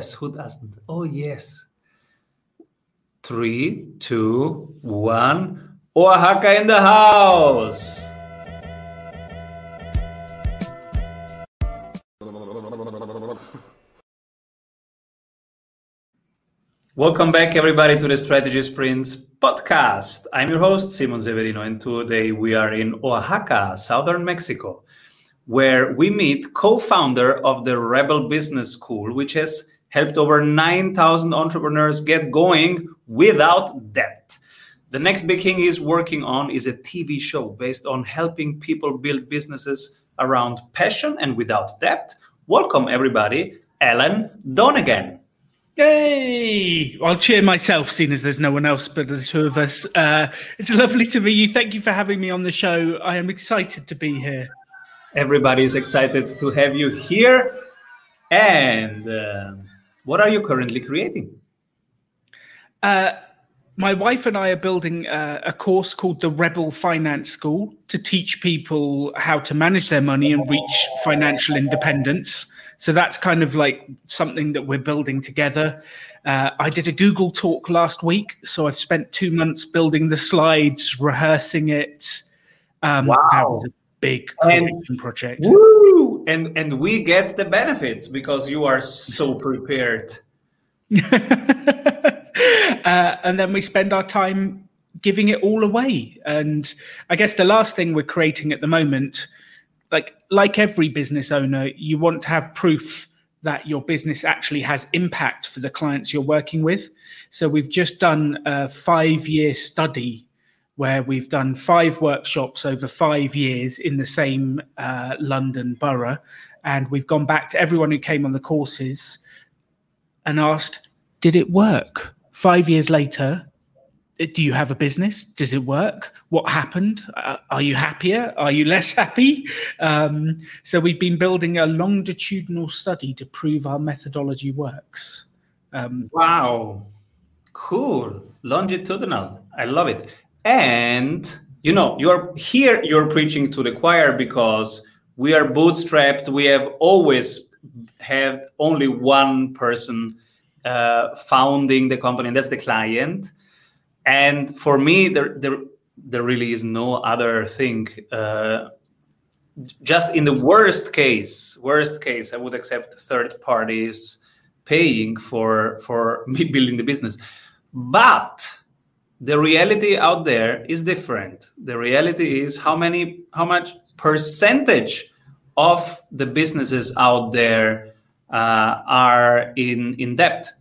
yes, who doesn't? Oh, yes. Three, two, one. Oaxaca in the house. Welcome back, everybody, to the Strategy Sprints podcast. I'm your host, Simon Severino, and today we are in Oaxaca, southern Mexico, where we meet co-founder of the Rebel Business School, which has helped over 9,000 entrepreneurs get going without debt. The next big thing he's working on is a TV show based on helping people build businesses around passion and without debt. Welcome, everybody, Alan Donegan. Yay! I'll cheer myself, seeing as there's no one else but the two of us. Uh, it's lovely to meet you. Thank you for having me on the show. I am excited to be here. Everybody is excited to have you here. And uh, what are you currently creating? Uh, my wife and I are building a, a, course called the Rebel Finance School to teach people how to manage their money and reach financial independence. So that's kind of like something that we're building together. Uh, I did a Google talk last week, so I've spent two months building the slides, rehearsing it. Um, wow. That was a big project. Woo! And and we get the benefits because you are so prepared. uh, and then we spend our time giving it all away. And I guess the last thing we're creating at the moment like like every business owner, you want to have proof that your business actually has impact for the clients you're working with. So we've just done a five year study where we've done five workshops over five years in the same uh, London borough. And we've gone back to everyone who came on the courses and asked, did it work? Five years later, do you have a business? Does it work? What happened? Uh, are you happier? Are you less happy? Um, so we've been building a longitudinal study to prove our methodology works. Um, wow, cool, longitudinal. I love it. And you know, you're here. You're preaching to the choir because we are bootstrapped. We have always had only one person uh, founding the company, and that's the client and for me there there there really is no other thing uh, just in the worst case worst case i would accept third parties paying for for me building the business but the reality out there is different the reality is how many how much percentage of the businesses out there uh, are in in debt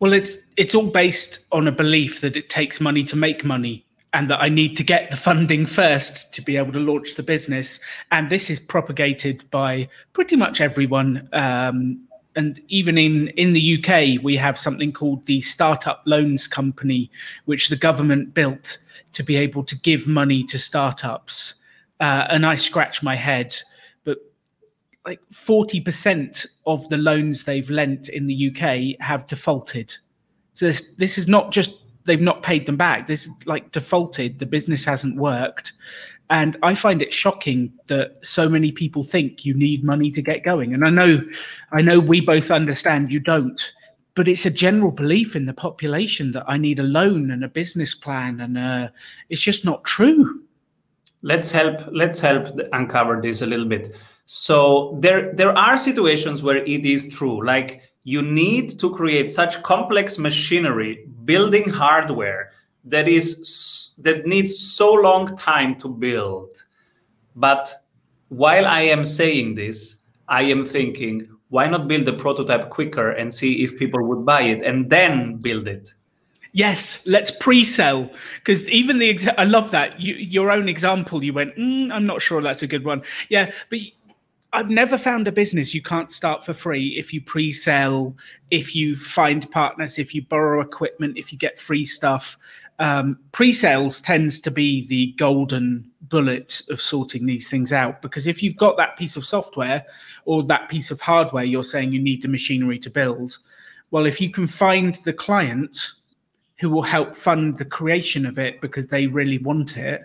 well, it's it's all based on a belief that it takes money to make money and that I need to get the funding first to be able to launch the business. And this is propagated by pretty much everyone. Um, and even in, in the UK, we have something called the Startup Loans Company, which the government built to be able to give money to startups. Uh, and I scratch my head but like 40% of the loans they've lent in the UK have defaulted. So this, this is not just they've not paid them back. This is like defaulted. The business hasn't worked. And I find it shocking that so many people think you need money to get going. And I know, I know we both understand you don't, but it's a general belief in the population that I need a loan and a business plan, and uh, it's just not true. Let's help. Let's help uncover this a little bit. So there there are situations where it is true. Like you need to create such complex machinery, building hardware that is that needs so long time to build. But while I am saying this, I am thinking, why not build the prototype quicker and see if people would buy it and then build it? Yes, let's pre-sell because even the I love that you, your own example. You went, mm, I'm not sure that's a good one. Yeah, but I've never found a business you can't start for free if you pre-sell, if you find partners, if you borrow equipment, if you get free stuff. Um, pre-sales tends to be the golden bullet of sorting these things out because if you've got that piece of software or that piece of hardware you're saying you need the machinery to build, well, if you can find the client who will help fund the creation of it because they really want it,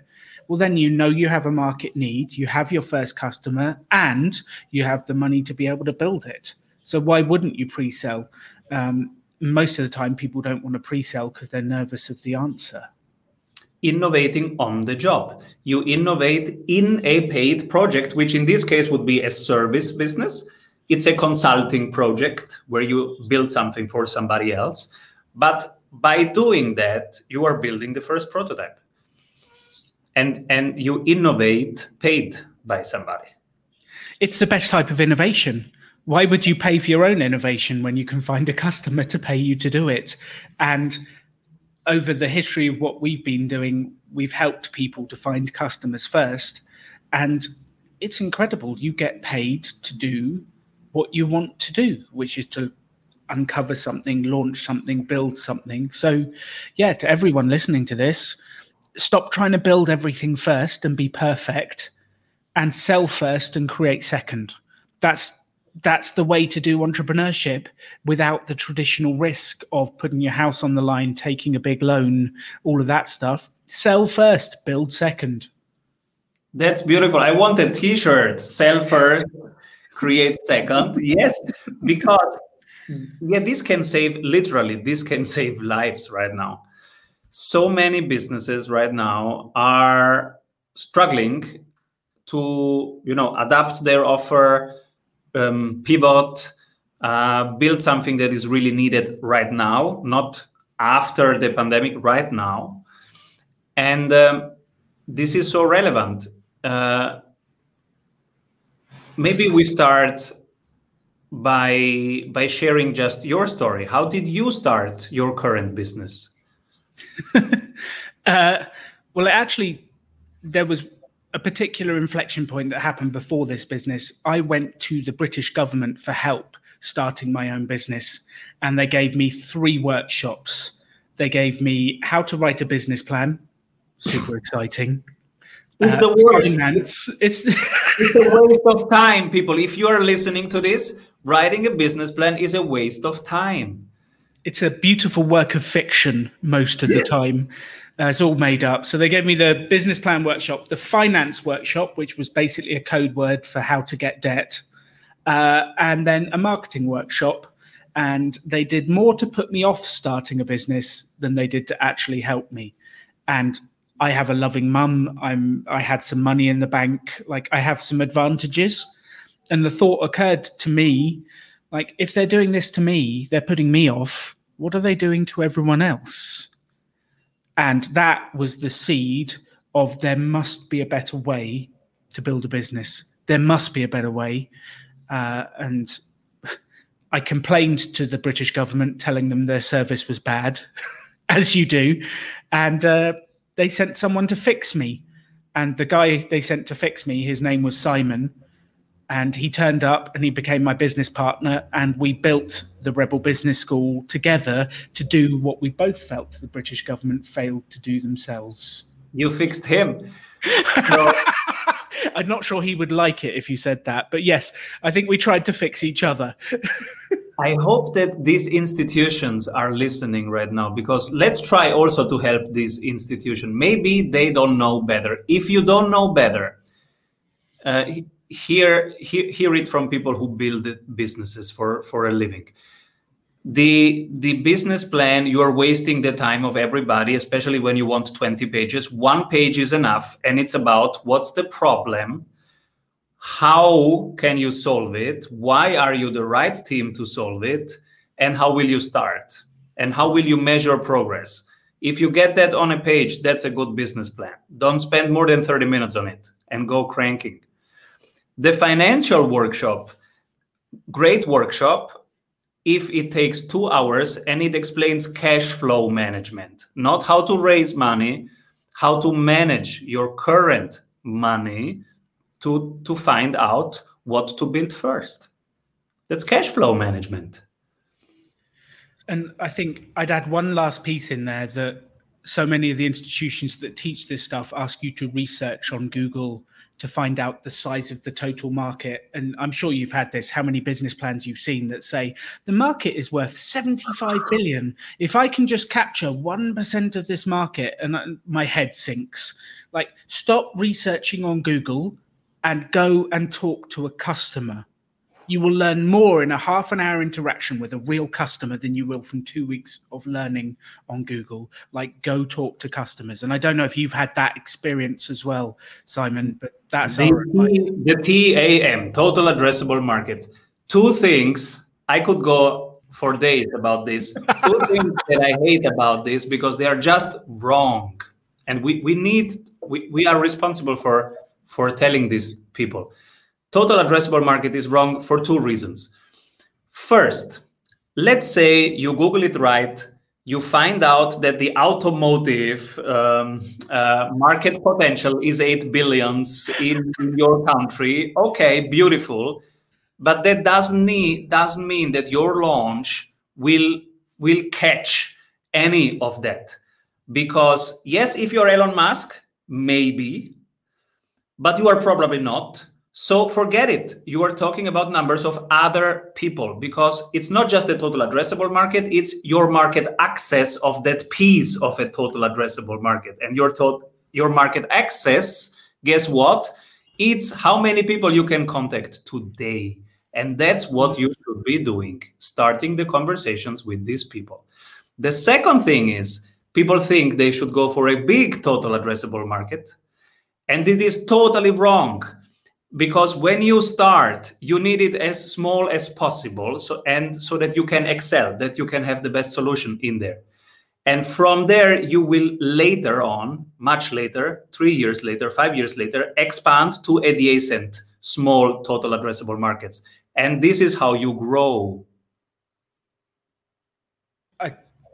well, then you know you have a market need, you have your first customer, and you have the money to be able to build it. So why wouldn't you pre-sell? Um, most of the time, people don't want to pre-sell because they're nervous of the answer. Innovating on the job. You innovate in a paid project, which in this case would be a service business. It's a consulting project where you build something for somebody else. But by doing that, you are building the first prototype. And and you innovate paid by somebody. It's the best type of innovation why would you pay for your own innovation when you can find a customer to pay you to do it? And over the history of what we've been doing, we've helped people to find customers first. And it's incredible. You get paid to do what you want to do, which is to uncover something, launch something, build something. So, yeah, to everyone listening to this, stop trying to build everything first and be perfect and sell first and create second. That's that's the way to do entrepreneurship without the traditional risk of putting your house on the line, taking a big loan, all of that stuff. Sell first, build second. That's beautiful. I want a t-shirt. Sell first, create second. Yes, because yeah, this can save literally, this can save lives right now. So many businesses right now are struggling to, you know, adapt their offer um, pivot, uh, build something that is really needed right now, not after the pandemic, right now. And um, this is so relevant. Uh, maybe we start by by sharing just your story. How did you start your current business? uh, well, actually, there was a particular inflection point that happened before this business. I went to the British government for help starting my own business, and they gave me three workshops. They gave me how to write a business plan, super exciting. It's uh, the worst. Finance. It's, it's a waste of time, people. If you are listening to this, writing a business plan is a waste of time. It's a beautiful work of fiction most of yeah. the time. Uh, it's all made up. So they gave me the business plan workshop, the finance workshop, which was basically a code word for how to get debt, uh, and then a marketing workshop. And they did more to put me off starting a business than they did to actually help me. And I have a loving mum. I'm. I had some money in the bank. Like I have some advantages. And the thought occurred to me, like if they're doing this to me, they're putting me off. What are they doing to everyone else? And that was the seed of there must be a better way to build a business. There must be a better way. Uh, and I complained to the British government, telling them their service was bad, as you do. And uh, they sent someone to fix me. And the guy they sent to fix me, his name was Simon and he turned up and he became my business partner and we built the rebel business school together to do what we both felt the british government failed to do themselves. You fixed him. So... i'm not sure he would like it if you said that but yes i think we tried to fix each other. I hope that these institutions are listening right now because let's try also to help these institutions maybe they don't know better. If you don't know better uh, hear, hear hear it from people who build businesses for for a living. The the business plan you are wasting the time of everybody especially when you want 20 pages. One page is enough and it's about what's the problem? How can you solve it? Why are you the right team to solve it? And how will you start? And how will you measure progress? If you get that on a page that's a good business plan. Don't spend more than 30 minutes on it and go cranking the financial workshop, great workshop if it takes two hours and it explains cash flow management, not how to raise money, how to manage your current money to, to find out what to build first. That's cash flow management. And I think I'd add one last piece in there that so many of the institutions that teach this stuff ask you to research on Google to find out the size of the total market. And I'm sure you've had this, how many business plans you've seen that say the market is worth 75 billion. If I can just capture 1% of this market, and my head sinks. Like, stop researching on Google and go and talk to a customer. You will learn more in a half an hour interaction with a real customer than you will from two weeks of learning on Google. Like, go talk to customers. And I don't know if you've had that experience as well, Simon, but that's the. The TAM, total addressable market. Two things I could go for days about this. Two things that I hate about this because they are just wrong. And we, we need, we, we are responsible for, for telling these people total addressable market is wrong for two reasons. First, let's say you Google it right, you find out that the automotive um, uh, market potential is 8 billions in, your country. Okay, beautiful. But that doesn't, doesn't mean that your launch will, will catch any of that. Because, yes, if you're Elon Musk, maybe, but you are probably not so forget it. You are talking about numbers of other people because it's not just the total addressable market, it's your market access of that piece of a total addressable market. And your tot- your market access, guess what? It's how many people you can contact today. And that's what you should be doing, starting the conversations with these people. The second thing is people think they should go for a big total addressable market. And it is totally wrong because when you start you need it as small as possible so and so that you can excel that you can have the best solution in there and from there you will later on much later 3 years later 5 years later expand to adjacent small total addressable markets and this is how you grow i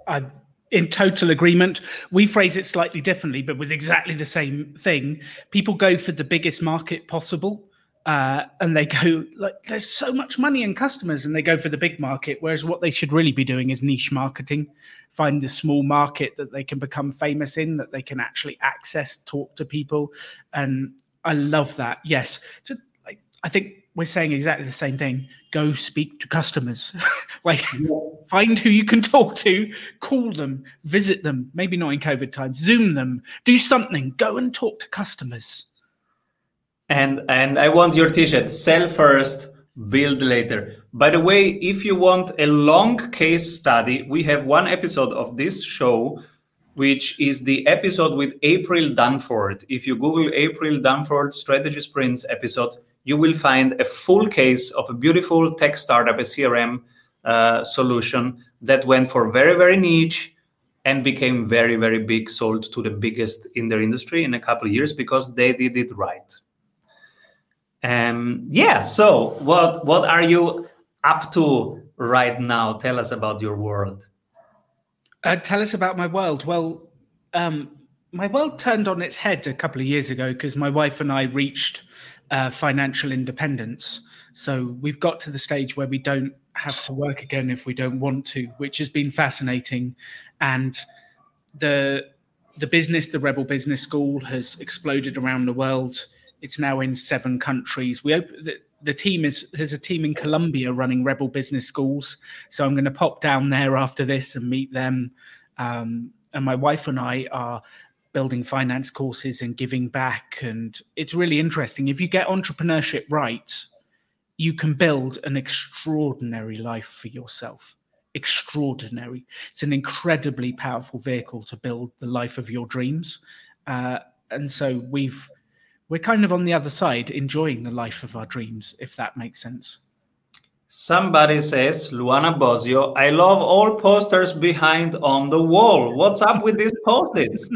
i in total agreement. We phrase it slightly differently, but with exactly the same thing. People go for the biggest market possible uh, and they go like there's so much money in customers and they go for the big market whereas what they should really be doing is niche marketing. Find the small market that they can become famous in that they can actually access talk to people and i love that. Yes Just, like, i think we're saying exactly the same thing. Go speak to customers. Like find who you can talk to call them visit them maybe not in covid times zoom them do something go and talk to customers and and I want your t-shirt. Sell first, build later. By the way, if you want a long case study, we have one episode of this show, which is the episode with April Dunford. If you Google April Dunford Strategy Sprints episode, you will find a full case of a beautiful tech startup, a CRM uh, solution that went for very, very niche and became very, very big, sold to the biggest in their industry in a couple of years because they did it right. Um, yeah. So, what what are you up to right now? Tell us about your world. Uh, tell us about my world. Well, um, my world turned on its head a couple of years ago because my wife and I reached uh, financial independence. So we've got to the stage where we don't have to work again if we don't want to, which has been fascinating. And the the business, the Rebel Business School, has exploded around the world. It's now in seven countries. We the, the team is there's a team in Colombia running Rebel Business Schools, so I'm going to pop down there after this and meet them. Um, and my wife and I are building finance courses and giving back, and it's really interesting. If you get entrepreneurship right, you can build an extraordinary life for yourself. Extraordinary. It's an incredibly powerful vehicle to build the life of your dreams. Uh, and so we've we're kind of on the other side, enjoying the life of our dreams, if that makes sense. Somebody says, Luana Bosio, I love all posters behind on the wall. What's up with these post-its?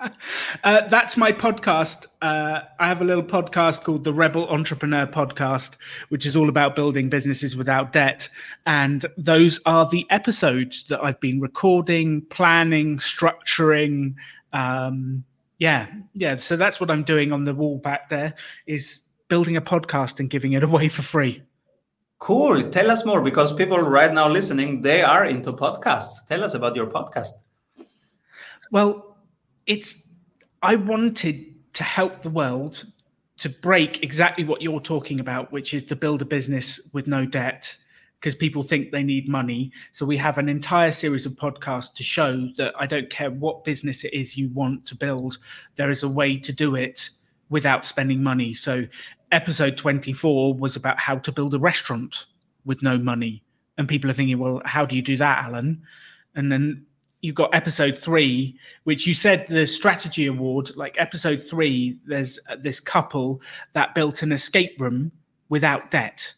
uh, that's my podcast. Uh, I have a little podcast called the Rebel Entrepreneur Podcast, which is all about building businesses without debt. And those are the episodes that I've been recording, planning, structuring, um, yeah, yeah. So that's what I'm doing on the wall back there is building a podcast and giving it away for free. Cool. Tell us more because people right now listening, they are into podcasts. Tell us about your podcast. Well, it's I wanted to help the world to break exactly what you're talking about, which is to build a business with no debt because people think they need money. So we have an entire series of podcasts to show that I don't care what business it is you want to build, there is a way to do it without spending money. So episode 24 was about how to build a restaurant with no money. And people are thinking, well, how do you do that, Alan? And then you've got episode three, which you said the strategy award, like episode three, there's uh, this couple that built an escape room without debt.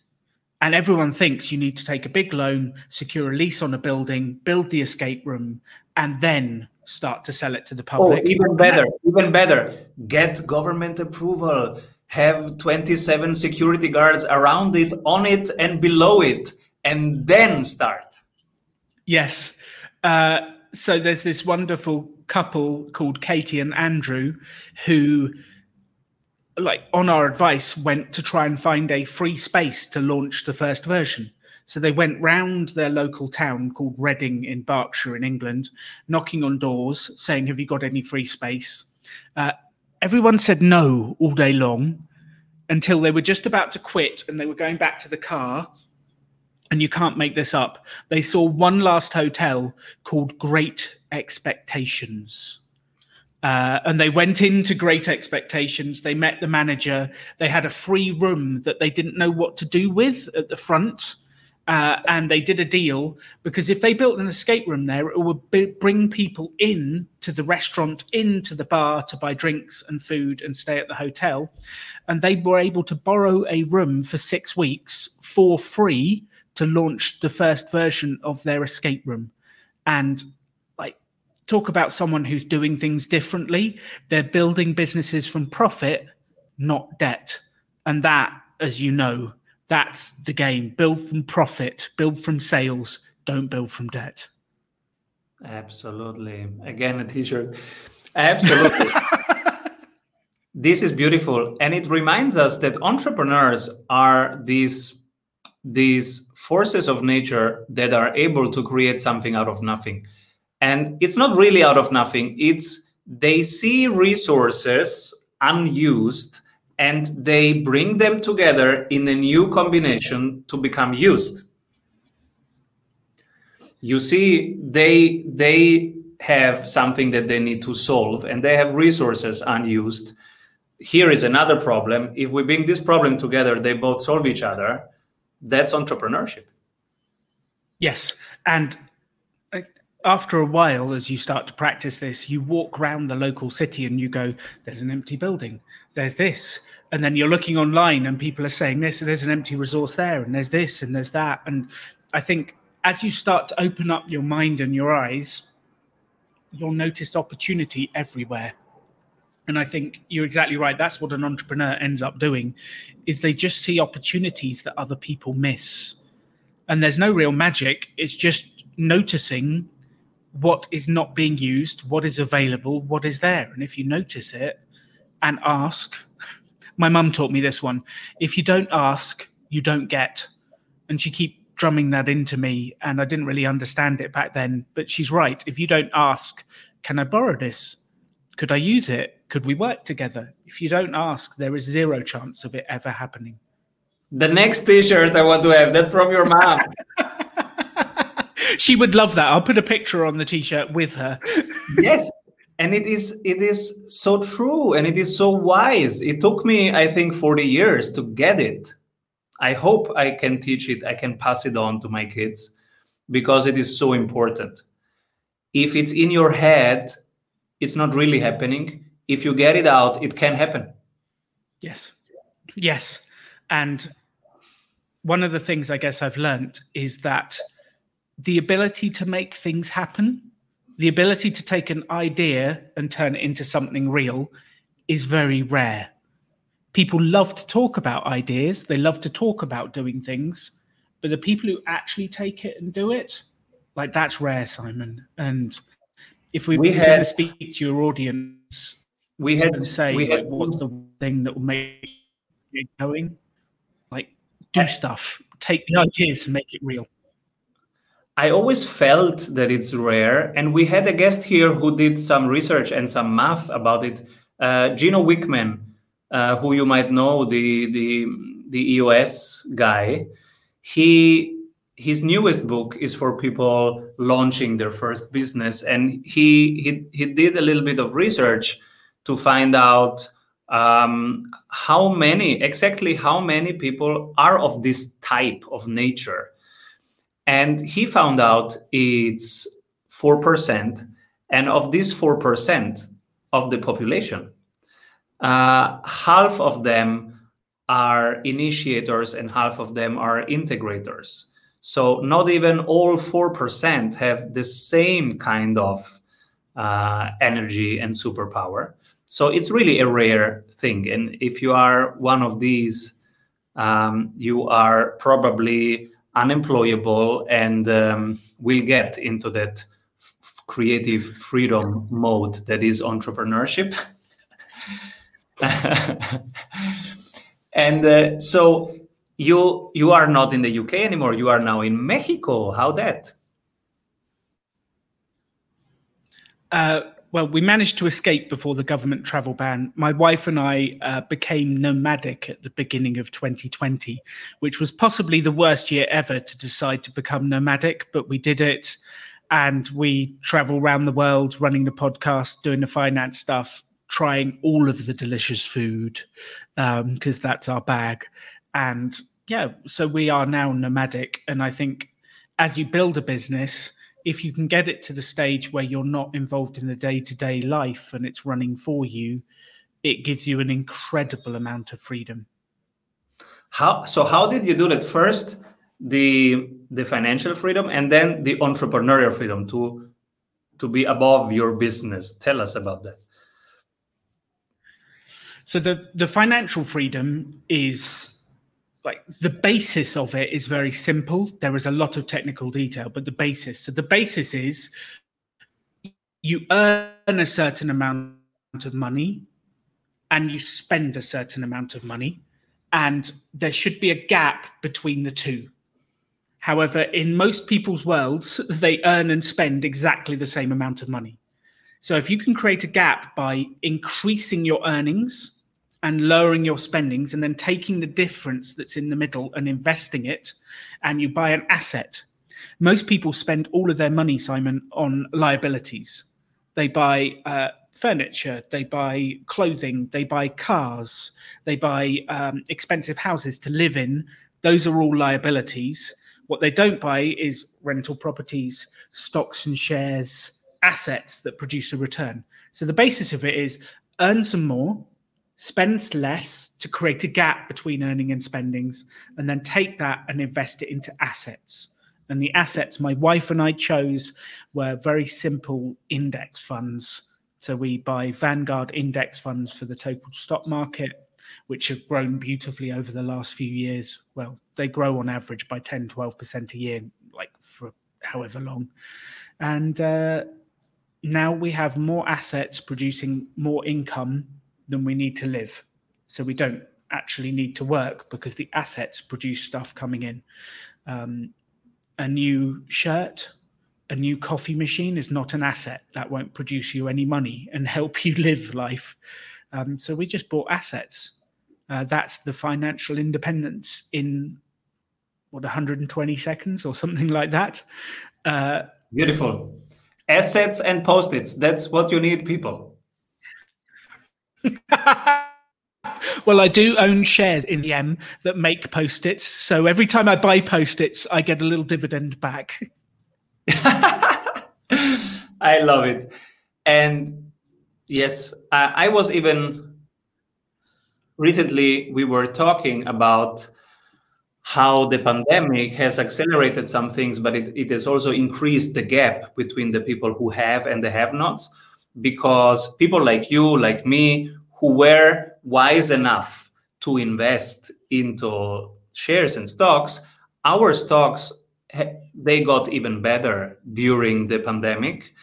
And everyone thinks you need to take a big loan, secure a lease on a building, build the escape room, and then start to sell it to the oh, public. Oh, even better, even better. Get government approval, have 27 security guards around it, on it, and below it, and then start. Yes. Uh, so there's this wonderful couple called Katie and Andrew who like on our advice went to try and find a free space to launch the first version so they went round their local town called reading in berkshire in england knocking on doors saying have you got any free space uh, everyone said no all day long until they were just about to quit and they were going back to the car and you can't make this up. They saw one last hotel called Great Expectations. Uh, and they went into Great Expectations. They met the manager. They had a free room that they didn't know what to do with at the front. Uh, and they did a deal because if they built an escape room there, it would b- bring people in to the restaurant, into the bar to buy drinks and food and stay at the hotel. And they were able to borrow a room for six weeks for free to launch the first version of their escape room and like talk about someone who's doing things differently. They're building businesses from profit not debt. And that as you know that's the game. Build from profit build from sales don't build from debt. Absolutely. Again a t-shirt. Absolutely. This is beautiful. And it reminds us that entrepreneurs are these these forces of nature that are able to create something out of nothing. And it's not really out of nothing, it's they see resources unused and they bring them together in a new combination to become used. You see, they they have something that they need to solve and they have resources unused. Here is another problem. If we bring this problem together, they both solve each other that's entrepreneurship. Yes. And after a while, as you start to practice this, you walk around the local city and you go, there's an empty building, there's this. And then you're looking online and people are saying this, there's an empty resource there, and there's this, and there's that. And I think as you start to open up your mind and your eyes, you'll notice opportunity everywhere. And I think you're exactly right. That's what an entrepreneur ends up doing is they just see opportunities that other people miss. And there's no real magic. It's just noticing what is not being used, what is available, what is there. And if you notice it and ask, my mum taught me this one. If you don't ask, you don't get. And she keep drumming that into me and I didn't really understand it back then, but she's right. If you don't ask, can I borrow this? Could I use it? Could we work together? If you don't ask, there is zero chance of it ever happening. The next t-shirt I want to have, that's from your mom. she would love that. I'll put a picture on the t-shirt with her. yes. And it is it is so true and it is so wise. It took me, I think, 40 years to get it. I hope I can teach it, I can pass it on to my kids because it is so important. If it's in your head, it's not really happening if you get it out, it can happen. Yes. Yes. And one of the things I guess I've learned is that the ability to make things happen, the ability to take an idea and turn it into something real is very rare. People love to talk about ideas, they love to talk about doing things, but the people who actually take it and do it, like that's rare, Simon. And if we, we had to speak to your audience we had and say we had, what's the thing that will make it going like do stuff take the ideas and make it real i always felt that it's rare and we had a guest here who did some research and some math about it uh, gino wickman uh, who you might know the the the eos guy. He his newest book is for people launching their first business and he he, he did a little bit of research to find out um, how many exactly how many people are of this type of nature and he found out it's 4% and of this 4% of the population uh, half of them are initiators and half of them are integrators. So not even all 4% have the same kind of uh, energy and superpower. So it's really a rare thing. And if you are one of these, um, you are probably unemployable and um, will get into that f- creative freedom mode that is entrepreneurship. and uh, so you you are not in the UK anymore. You are now in Mexico. How that? Uh, well, we managed to escape before the government travel ban. My wife and I uh, became nomadic at the beginning of 2020, which was possibly the worst year ever to decide to become nomadic, but we did it. And we travel around the world running the podcast, doing the finance stuff, trying all of the delicious food, because um, that's our bag. And yeah, so we are now nomadic. And I think as you build a business, if you can get it to the stage where you're not involved in the day-to-day life and it's running for you it gives you an incredible amount of freedom. How so how did you do that? First the the financial freedom and then the entrepreneurial freedom to to be above your business. Tell us about that. So the the financial freedom is like the basis of it is very simple. There is a lot of technical detail, but the basis. So the basis is you earn a certain amount of money and you spend a certain amount of money, and there should be a gap between the two. However, in most people's worlds, they earn and spend exactly the same amount of money. So if you can create a gap by increasing your earnings and lowering your spendings and then taking the difference that's in the middle and investing it and you buy an asset. Most people spend all of their money simon on liabilities. They buy uh, furniture they buy clothing they buy cars they buy um, expensive houses to live in. Those are all liabilities. What they don't buy is rental properties stocks and shares assets that produce a return. So the basis of it is earn some more spends less to create a gap between earning and spendings, and then take that and invest it into assets. And the assets my wife and I chose were very simple index funds. So we buy Vanguard index funds for the total stock market, which have grown beautifully over the last few years. Well, they grow on average by 10, 12% a year, like for however long. And uh, now we have more assets producing more income than we need to live. So we don't actually need to work because the assets produce stuff coming in. Um, a new shirt, a new coffee machine is not an asset that won't produce you any money and help you live life. Um, so we just bought assets. Uh, that's the financial independence in what 120 seconds or something like that. Uh, Beautiful. Assets and post-its. That's what you need, people. well, I do own shares in EM that make post its. So every time I buy post its, I get a little dividend back. I love it. And yes, I, I was even recently, we were talking about how the pandemic has accelerated some things, but it, it has also increased the gap between the people who have and the have nots because people like you, like me, who were wise enough to invest into shares and stocks, our stocks they got even better during the pandemic,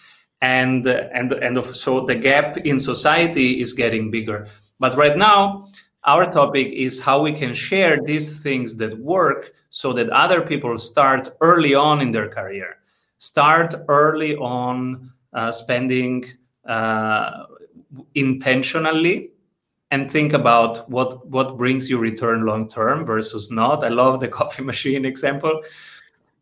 and and and so the gap in society is getting bigger. But right now, our topic is how we can share these things that work so that other people start early on in their career, start early on uh, spending uh, intentionally and think about what what brings you return long term versus not. I love the coffee machine example.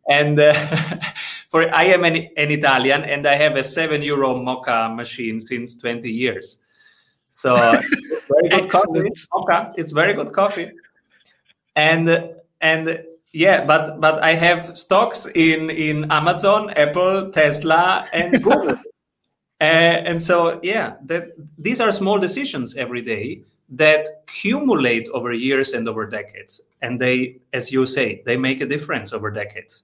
And uh, for I am an, an, Italian and I have a seven euro moka machine since 20 years. So it's very good coffee. It's very good coffee. And and yeah, but but I have stocks in in Amazon, Apple, Tesla, and Google. Uh, and so yeah, that these are small decisions every day that accumulate over years and over decades, and they, as you say, they make a difference over decades.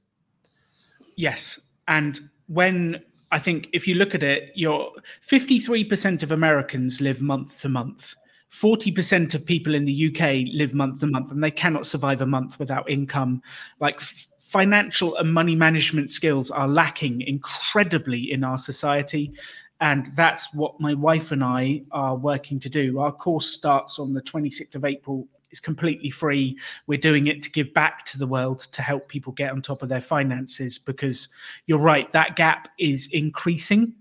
Yes, and when I think if you look at it, you're 53% of Americans live month to month. 40% of people in the UK live month to month and they cannot survive a month without income. Like f- financial and money management skills are lacking incredibly in our society. And that's what my wife and I are working to do. Our course starts on the 26th of April. It's completely free. We're doing it to give back to the world to help people get on top of their finances because you're right, that gap is increasing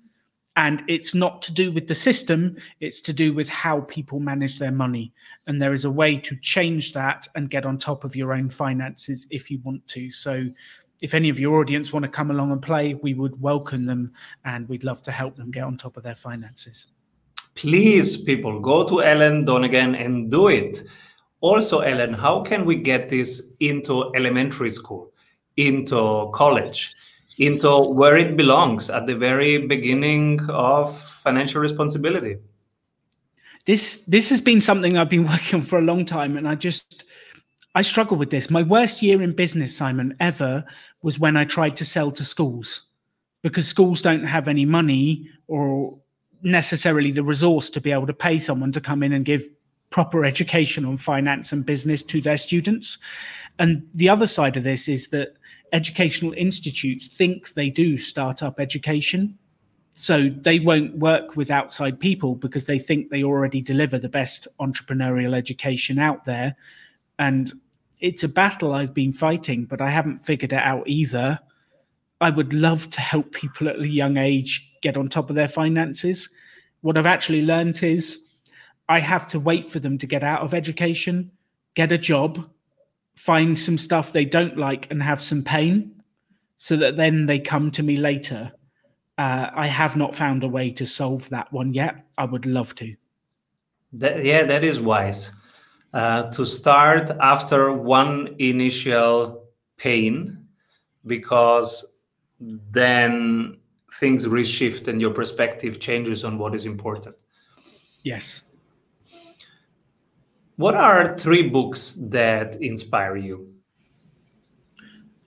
and it's not to do with the system it's to do with how people manage their money and there is a way to change that and get on top of your own finances if you want to so if any of your audience want to come along and play we would welcome them and we'd love to help them get on top of their finances please people go to alan donegan and do it also alan how can we get this into elementary school into college into where it belongs at the very beginning of financial responsibility. This this has been something I've been working on for a long time, and I just I struggle with this. My worst year in business, Simon, ever was when I tried to sell to schools because schools don't have any money or necessarily the resource to be able to pay someone to come in and give proper education on finance and business to their students. And the other side of this is that educational institutes think they do startup education. So they won't work with outside people because they think they already deliver the best entrepreneurial education out there. And it's a battle I've been fighting, but I haven't figured it out either. I would love to help people at a young age get on top of their finances. What I've actually learned is I have to wait for them to get out of education, get a job, find some stuff they don't like and have some pain so that then they come to me later. Uh, I have not found a way to solve that one yet. I would love to. That, yeah, that is wise. Uh, to start after one initial pain, because then things reshift and your perspective changes on what is important. Yes. What are three books that inspire you?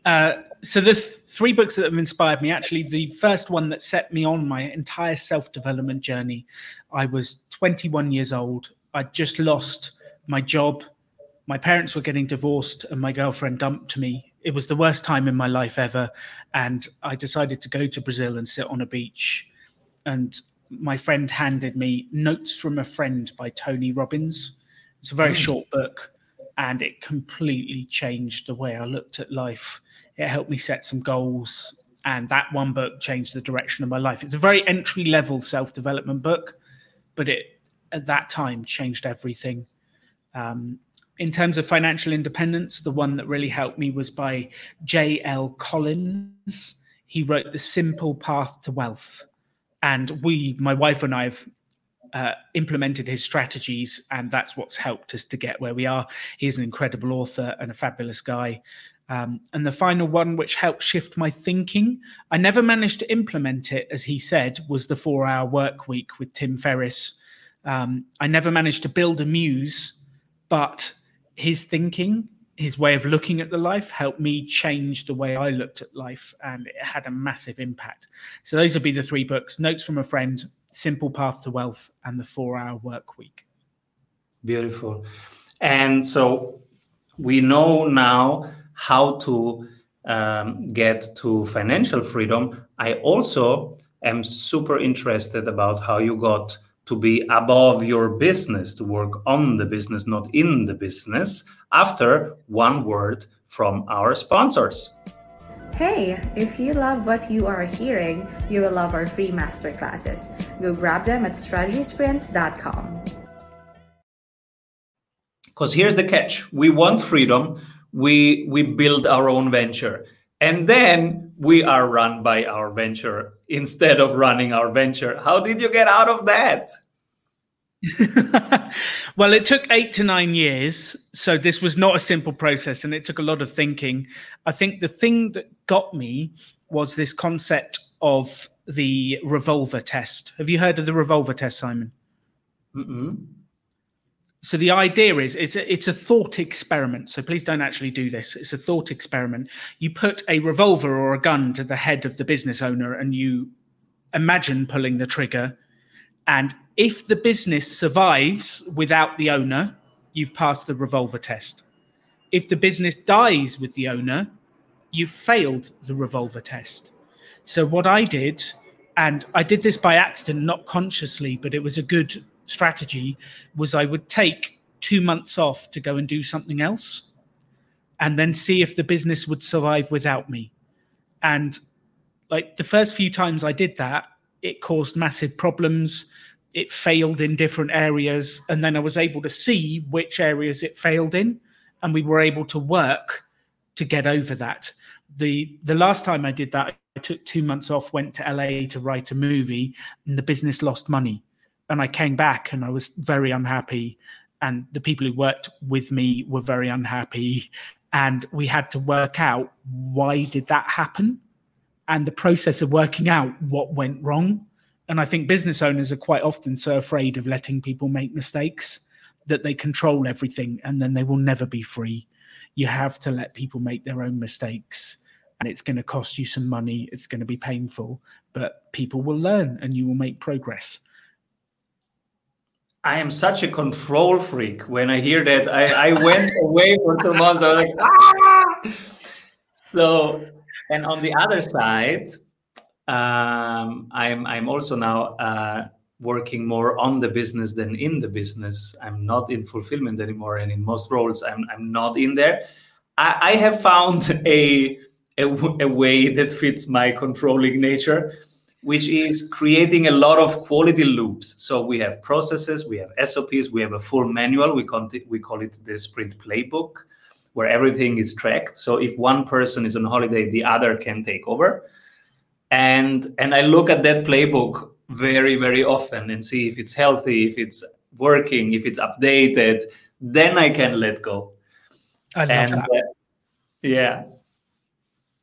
Uh, so the th- three books that have inspired me actually the first one that set me on my entire self-development journey i was 21 years old i just lost my job my parents were getting divorced and my girlfriend dumped me it was the worst time in my life ever and i decided to go to brazil and sit on a beach and my friend handed me notes from a friend by tony robbins it's a very mm. short book, and it completely changed the way I looked at life. It helped me set some goals, and that one book changed the direction of my life. It's a very entry level self development book, but it at that time changed everything. Um, in terms of financial independence, the one that really helped me was by J.L. Collins. He wrote The Simple Path to Wealth. And we, my wife and I, have uh, implemented his strategies, and that's what's helped us to get where we are. He's an incredible author and a fabulous guy. Um, and the final one, which helped shift my thinking, I never managed to implement it, as he said, was the four hour work week with Tim Ferriss. Um, I never managed to build a muse, but his thinking, his way of looking at the life helped me change the way I looked at life, and it had a massive impact. So, those would be the three books Notes from a Friend, Simple Path to Wealth, and the Four Hour Work Week. Beautiful. And so we know now how to um, get to financial freedom. I also am super interested about how you got to be above your business, to work on the business, not in the business, after one word from our sponsors. Hey, if you love what you are hearing, you will love our free masterclasses. Go grab them at strategysprints.com. Because here's the catch we want freedom, we, we build our own venture, and then we are run by our venture instead of running our venture. How did you get out of that? well, it took eight to nine years. So this was not a simple process and it took a lot of thinking. I think the thing that got me was this concept of the revolver test. Have you heard of the revolver test, Simon? Mm-mm. So the idea is it's a, it's a thought experiment. So please don't actually do this. It's a thought experiment. You put a revolver or a gun to the head of the business owner and you imagine pulling the trigger. And if the business survives without the owner, you've passed the revolver test. If the business dies with the owner, you've failed the revolver test. So what I did, and I did this by accident, not consciously, but it was a good strategy was I would take two months off to go and do something else and then see if the business would survive without me. And like the first few times I did that, it caused massive problems. It failed in different areas. And then I was able to see which areas it failed in. And we were able to work to get over that. The the last time I did that, I took two months off, went to LA to write a movie, and the business lost money and I came back and I was very unhappy. And the people who worked with me were very unhappy. And we had to work out why did that happen? And the process of working out what went wrong. And I think business owners are quite often so afraid of letting people make mistakes that they control everything and then they will never be free. You have to let people make their own mistakes and it's going to cost you some money. It's going to be painful, but people will learn and you will make progress. I am such a control freak. When I hear that, I, I went away for two months. I was like, ah! So, and on the other side, um, I'm I'm also now uh, working more on the business than in the business. I'm not in fulfillment anymore, and in most roles, I'm I'm not in there. I, I have found a, a a way that fits my controlling nature which is creating a lot of quality loops. So we have processes, we have SOPs, we have a full manual. We call it, we call it the sprint playbook, where everything is tracked. So if one person is on holiday, the other can take over. And and I look at that playbook very very often and see if it's healthy, if it's working, if it's updated. Then I can let go. I love and, that. Uh, yeah,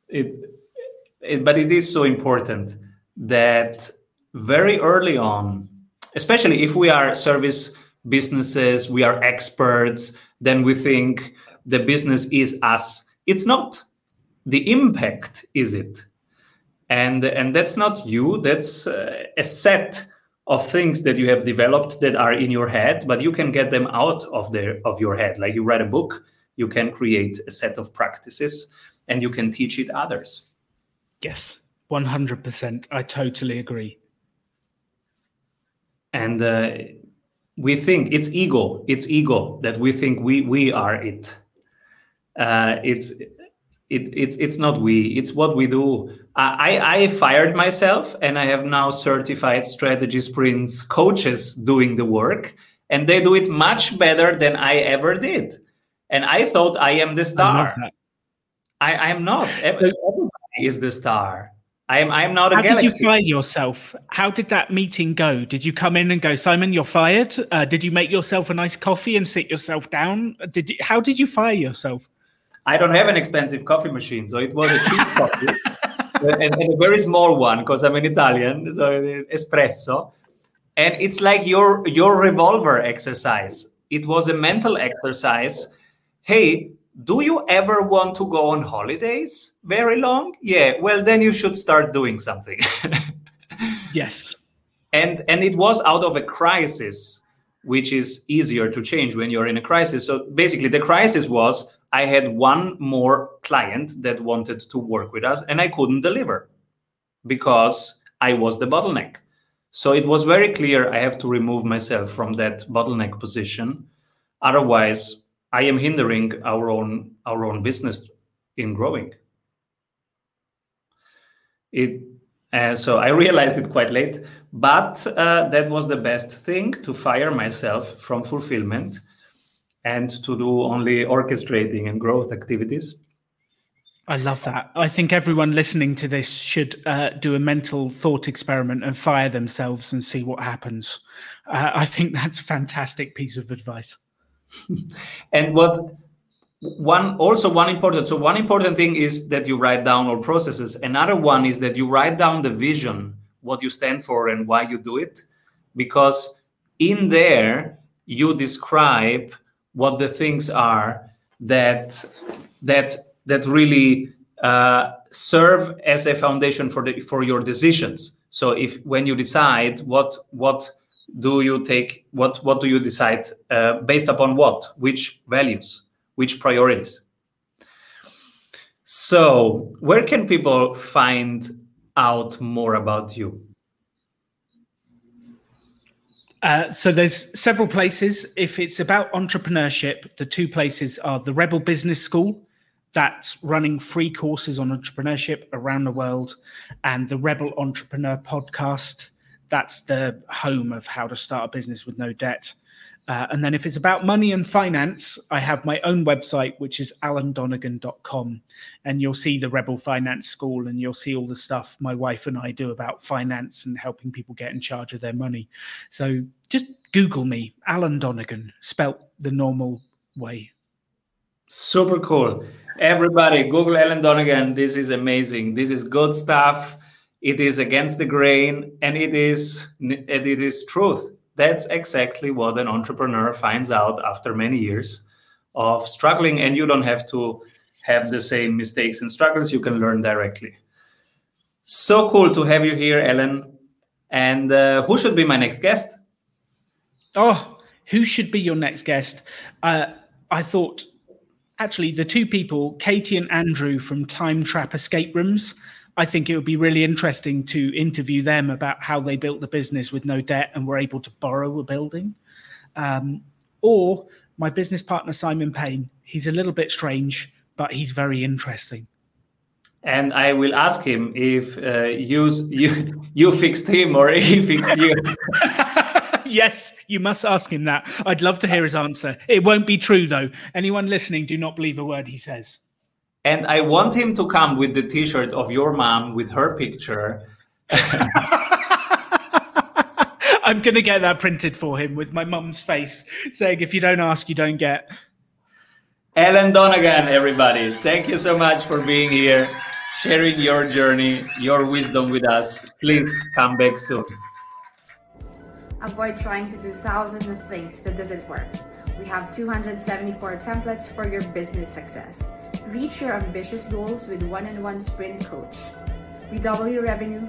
it, it, but it is so important that very early on, especially if we are service businesses, we are experts, then we think the business is us. It's not. The impact is it. And, and that's not you, that's uh, a set of things that you have developed that are in your head, but you can get them out of the of your head. Like you read a book, you can create a set of practices and you can teach it others. Yes. 100%. I totally agree. And uh, we think it's ego. It's ego that we think we we are it. Uh, it's it, it's it's not we. It's what we do. I I fired myself, and I have now certified strategy sprints coaches doing the work, and they do it much better than I ever did. And I thought I am the star. I, I am not. Everybody is the star. I'm I'm not a How galaxy. did you fire yourself? How did that meeting go? Did you come in and go, Simon, you're fired? Uh, did you make yourself a nice coffee and sit yourself down? Did you, how did you fire yourself? I don't have an expensive coffee machine, so it was a cheap coffee and, and, a very small one because I'm an Italian, so espresso. And it's like your your revolver exercise. It was a mental exercise. Hey, do you ever want to go on holidays very long? Yeah well then you should start doing something. Yes. And and it was out of a crisis which is easier to change when you're in a crisis. So basically the crisis was i had one more client that wanted to work with us and i couldn't deliver because i was the bottleneck. So it was very clear i have to remove myself from that bottleneck position. Otherwise I am hindering our own our own business in growing. It uh, so I realized it quite late, but uh, that was the best thing to fire myself from fulfillment and to do only orchestrating and growth activities. I love that. I think everyone listening to this should uh, do a mental thought experiment and fire themselves and see what happens. Uh, I think that's a fantastic piece of advice. and what one also one important so one important thing is that you write down all processes. Another one is that you write down the vision what you stand for and why you do it because in there you describe what the things are that that that really uh, serve as a foundation for the for your decisions. So if when you decide what what do you take what what do you decide uh, based upon what? Which values? Which priorities? So where can people find out more about you? Uh, so there's several places. If it's about entrepreneurship the two places are the rebel business school that's running free courses on entrepreneurship around the world and the rebel entrepreneur podcast that's the home of how to start a business with no debt. Uh, and then if it's about money and finance, I have my own website, which is alandonegan.com. And you'll see the Rebel Finance School and you'll see all the stuff my wife and I do about finance and helping people get in charge of their money. So just Google me, Alan Donegan, spelt the normal way. Super cool. Everybody, Google Alan Donegan. This is amazing. This is good stuff it is against the grain and it is it is truth. That's exactly what an entrepreneur finds out after many years of struggling and you don't have to have the same mistakes and struggles. You can learn directly. So cool to have you here Alan. And uh, who should be my next guest? Oh who should be your next guest? Uh, i thought actually the two people katie and andrew from time trap escape rooms I think it would be really interesting to interview them about how they built the business with no debt and were able to borrow a building. Um, or my business partner, Simon Payne. He's a little bit strange, but he's very interesting. And I will ask him if uh, you, you, you fixed him or he fixed you. yes, you must ask him that. I'd love to hear his answer. It won't be true, though. Anyone listening, do not believe a word he says. And I want him to come with the T-shirt of your mom with her picture. I'm going to get that printed for him with my mum's face saying, if you don't ask, you don't get. Alan Donegan, everybody. Thank you so much for being here, sharing your journey, your wisdom with us. Please come back soon. Avoid trying to do thousands of things that doesn't work. We have 274 templates for your business success. Reach your ambitious goals with one-on-one sprint coach. We double your revenue